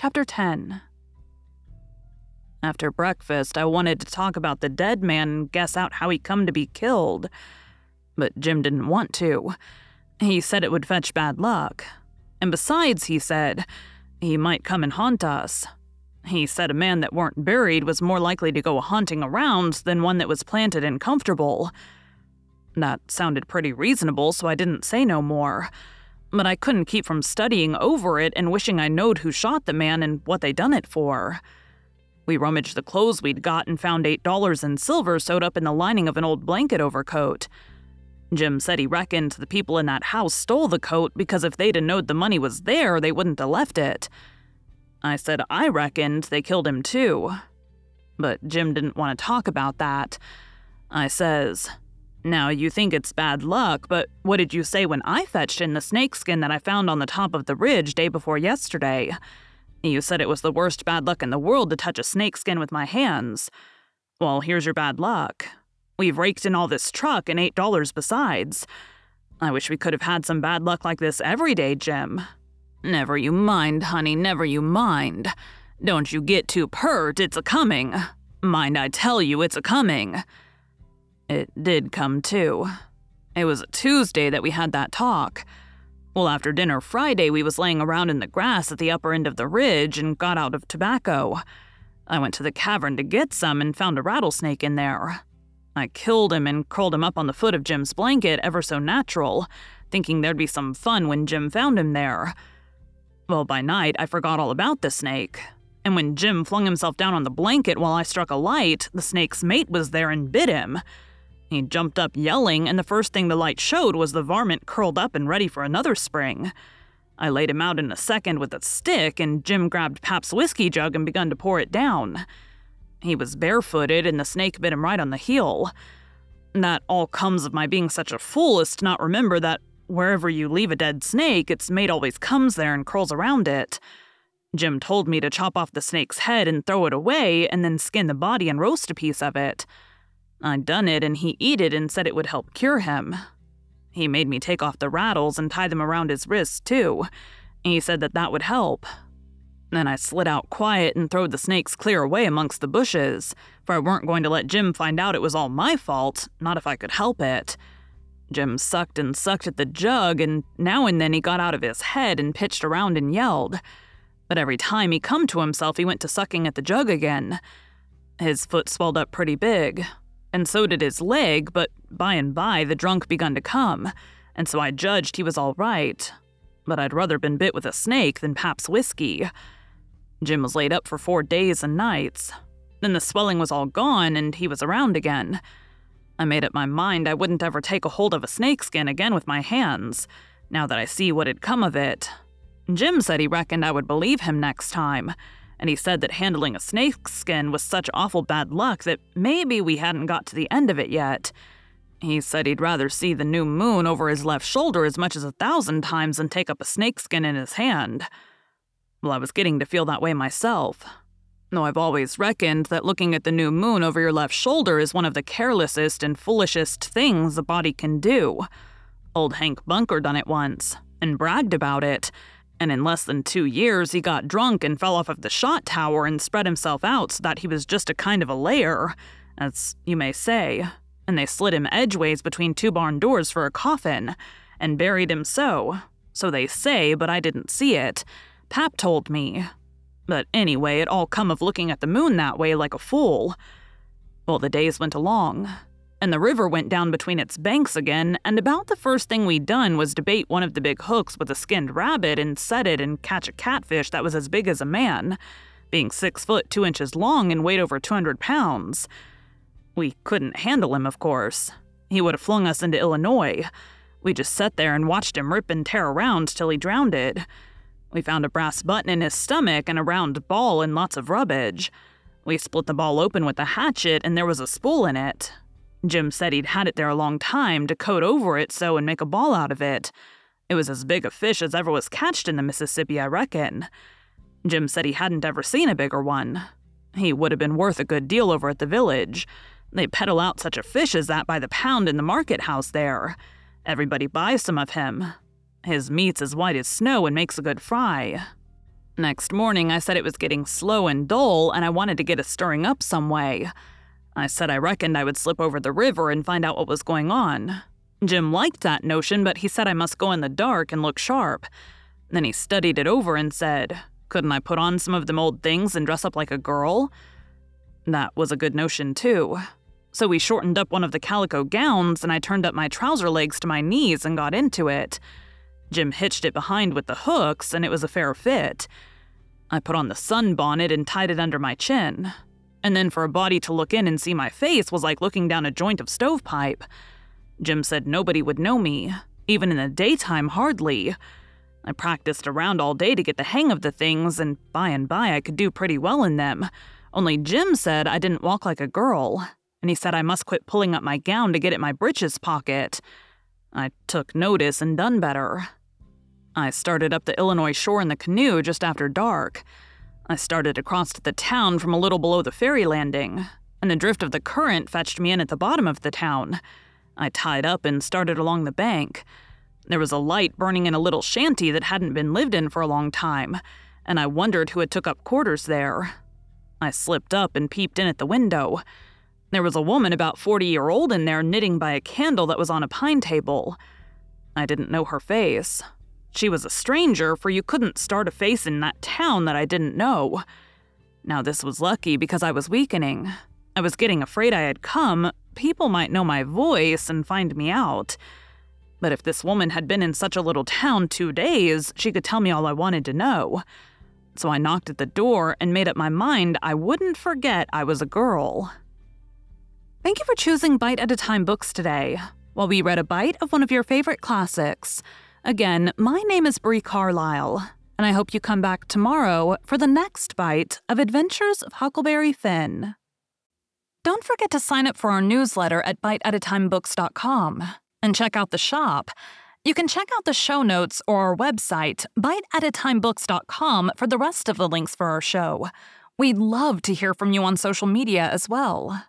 Chapter 10 After breakfast, I wanted to talk about the dead man and guess out how he come to be killed. But Jim didn't want to. He said it would fetch bad luck. And besides, he said, he might come and haunt us. He said a man that weren't buried was more likely to go haunting around than one that was planted and comfortable. That sounded pretty reasonable, so I didn't say no more but I couldn't keep from studying over it and wishing I knowed who shot the man and what they done it for. We rummaged the clothes we'd got and found eight dollars in silver sewed up in the lining of an old blanket overcoat. Jim said he reckoned the people in that house stole the coat because if they'd a knowed the money was there, they wouldn't have left it. I said I reckoned they killed him too. But Jim didn't want to talk about that. I says, now, you think it's bad luck, but what did you say when I fetched in the snakeskin that I found on the top of the ridge day before yesterday? You said it was the worst bad luck in the world to touch a snakeskin with my hands. Well, here's your bad luck. We've raked in all this truck and eight dollars besides. I wish we could have had some bad luck like this every day, Jim. Never you mind, honey, never you mind. Don't you get too pert, it's a coming. Mind I tell you, it's a coming. It did come too. It was a Tuesday that we had that talk. Well, after dinner Friday, we was laying around in the grass at the upper end of the ridge and got out of tobacco. I went to the cavern to get some and found a rattlesnake in there. I killed him and curled him up on the foot of Jim's blanket ever so natural, thinking there'd be some fun when Jim found him there. Well, by night, I forgot all about the snake. And when Jim flung himself down on the blanket while I struck a light, the snake's mate was there and bit him. He jumped up yelling, and the first thing the light showed was the varmint curled up and ready for another spring. I laid him out in a second with a stick, and Jim grabbed Pap's whiskey jug and begun to pour it down. He was barefooted, and the snake bit him right on the heel. That all comes of my being such a fool as to not remember that wherever you leave a dead snake, its mate always comes there and curls around it. Jim told me to chop off the snake's head and throw it away, and then skin the body and roast a piece of it. I'd done it and he eat it and said it would help cure him. He made me take off the rattles and tie them around his wrists, too. He said that that would help. Then I slid out quiet and throwed the snakes clear away amongst the bushes, for I weren't going to let Jim find out it was all my fault, not if I could help it. Jim sucked and sucked at the jug, and now and then he got out of his head and pitched around and yelled. But every time he come to himself, he went to sucking at the jug again. His foot swelled up pretty big, and so did his leg, but by and by the drunk begun to come, and so I judged he was all right. But I'd rather been bit with a snake than Pap's whiskey. Jim was laid up for four days and nights. Then the swelling was all gone, and he was around again. I made up my mind I wouldn't ever take a hold of a snakeskin again with my hands, now that I see what had come of it. Jim said he reckoned I would believe him next time, and he said that handling a snakeskin was such awful bad luck that maybe we hadn't got to the end of it yet. He said he'd rather see the new moon over his left shoulder as much as a thousand times than take up a snakeskin in his hand. Well, I was getting to feel that way myself. Though I've always reckoned that looking at the new moon over your left shoulder is one of the carelessest and foolishest things a body can do. Old Hank Bunker done it once, and bragged about it, and in less than two years he got drunk and fell off of the shot tower and spread himself out so that he was just a kind of a layer, as you may say, and they slid him edgeways between two barn doors for a coffin, and buried him so. So they say, but I didn't see it. Pap told me, but anyway, it all come of looking at the moon that way like a fool. Well, the days went along, and the river went down between its banks again, and about the first thing we'd done was bait one of the big hooks with a skinned rabbit and set it and catch a catfish that was as big as a man, being six foot two inches long and weighed over 200 pounds. We couldn't handle him, of course. He would have flung us into Illinois. We just sat there and watched him rip and tear around till he drowned it. We found a brass button in his stomach and a round ball and lots of rubbish. We split the ball open with a hatchet and there was a spool in it. Jim said he'd had it there a long time to coat over it so and make a ball out of it. It was as big a fish as ever was catched in the Mississippi, I reckon. Jim said he hadn't ever seen a bigger one. He would have been worth a good deal over at the village. They peddle out such a fish as that by the pound in the market house there. Everybody buys some of him. His meat's as white as snow and makes a good fry. Next morning, I said it was getting slow and dull, and I wanted to get a stirring up some way. I said I reckoned I would slip over the river and find out what was going on. Jim liked that notion, but he said I must go in the dark and look sharp. Then he studied it over and said, Couldn't I put on some of them old things and dress up like a girl? That was a good notion, too. So we shortened up one of the calico gowns, and I turned up my trouser legs to my knees and got into it. Jim hitched it behind with the hooks, and it was a fair fit. I put on the sunbonnet and tied it under my chin. And then for a body to look in and see my face was like looking down a joint of stovepipe. Jim said nobody would know me, even in the daytime, hardly. I practiced around all day to get the hang of the things, and by and by I could do pretty well in them. Only Jim said I didn't walk like a girl, and he said I must quit pulling up my gown to get at my breeches pocket. I took notice and done better. I started up the Illinois shore in the canoe just after dark. I started across to the town from a little below the ferry landing, and the drift of the current fetched me in at the bottom of the town. I tied up and started along the bank. There was a light burning in a little shanty that hadn't been lived in for a long time, and I wondered who had took up quarters there. I slipped up and peeped in at the window. There was a woman about 40 year old in there knitting by a candle that was on a pine table. I didn't know her face, she was a stranger, for you couldn't start a face in that town that I didn't know. Now, this was lucky because I was weakening. I was getting afraid I had come. People might know my voice and find me out. But if this woman had been in such a little town two days, she could tell me all I wanted to know. So I knocked at the door and made up my mind I wouldn't forget I was a girl. Thank you for choosing Bite at a Time books today, while we read a bite of one of your favorite classics. Again, my name is Bree Carlile, and I hope you come back tomorrow for the next bite of Adventures of Huckleberry Finn. Don't forget to sign up for our newsletter at biteatatimebooks.com and check out the shop. You can check out the show notes or our website, biteatatimebooks.com, for the rest of the links for our show. We'd love to hear from you on social media as well.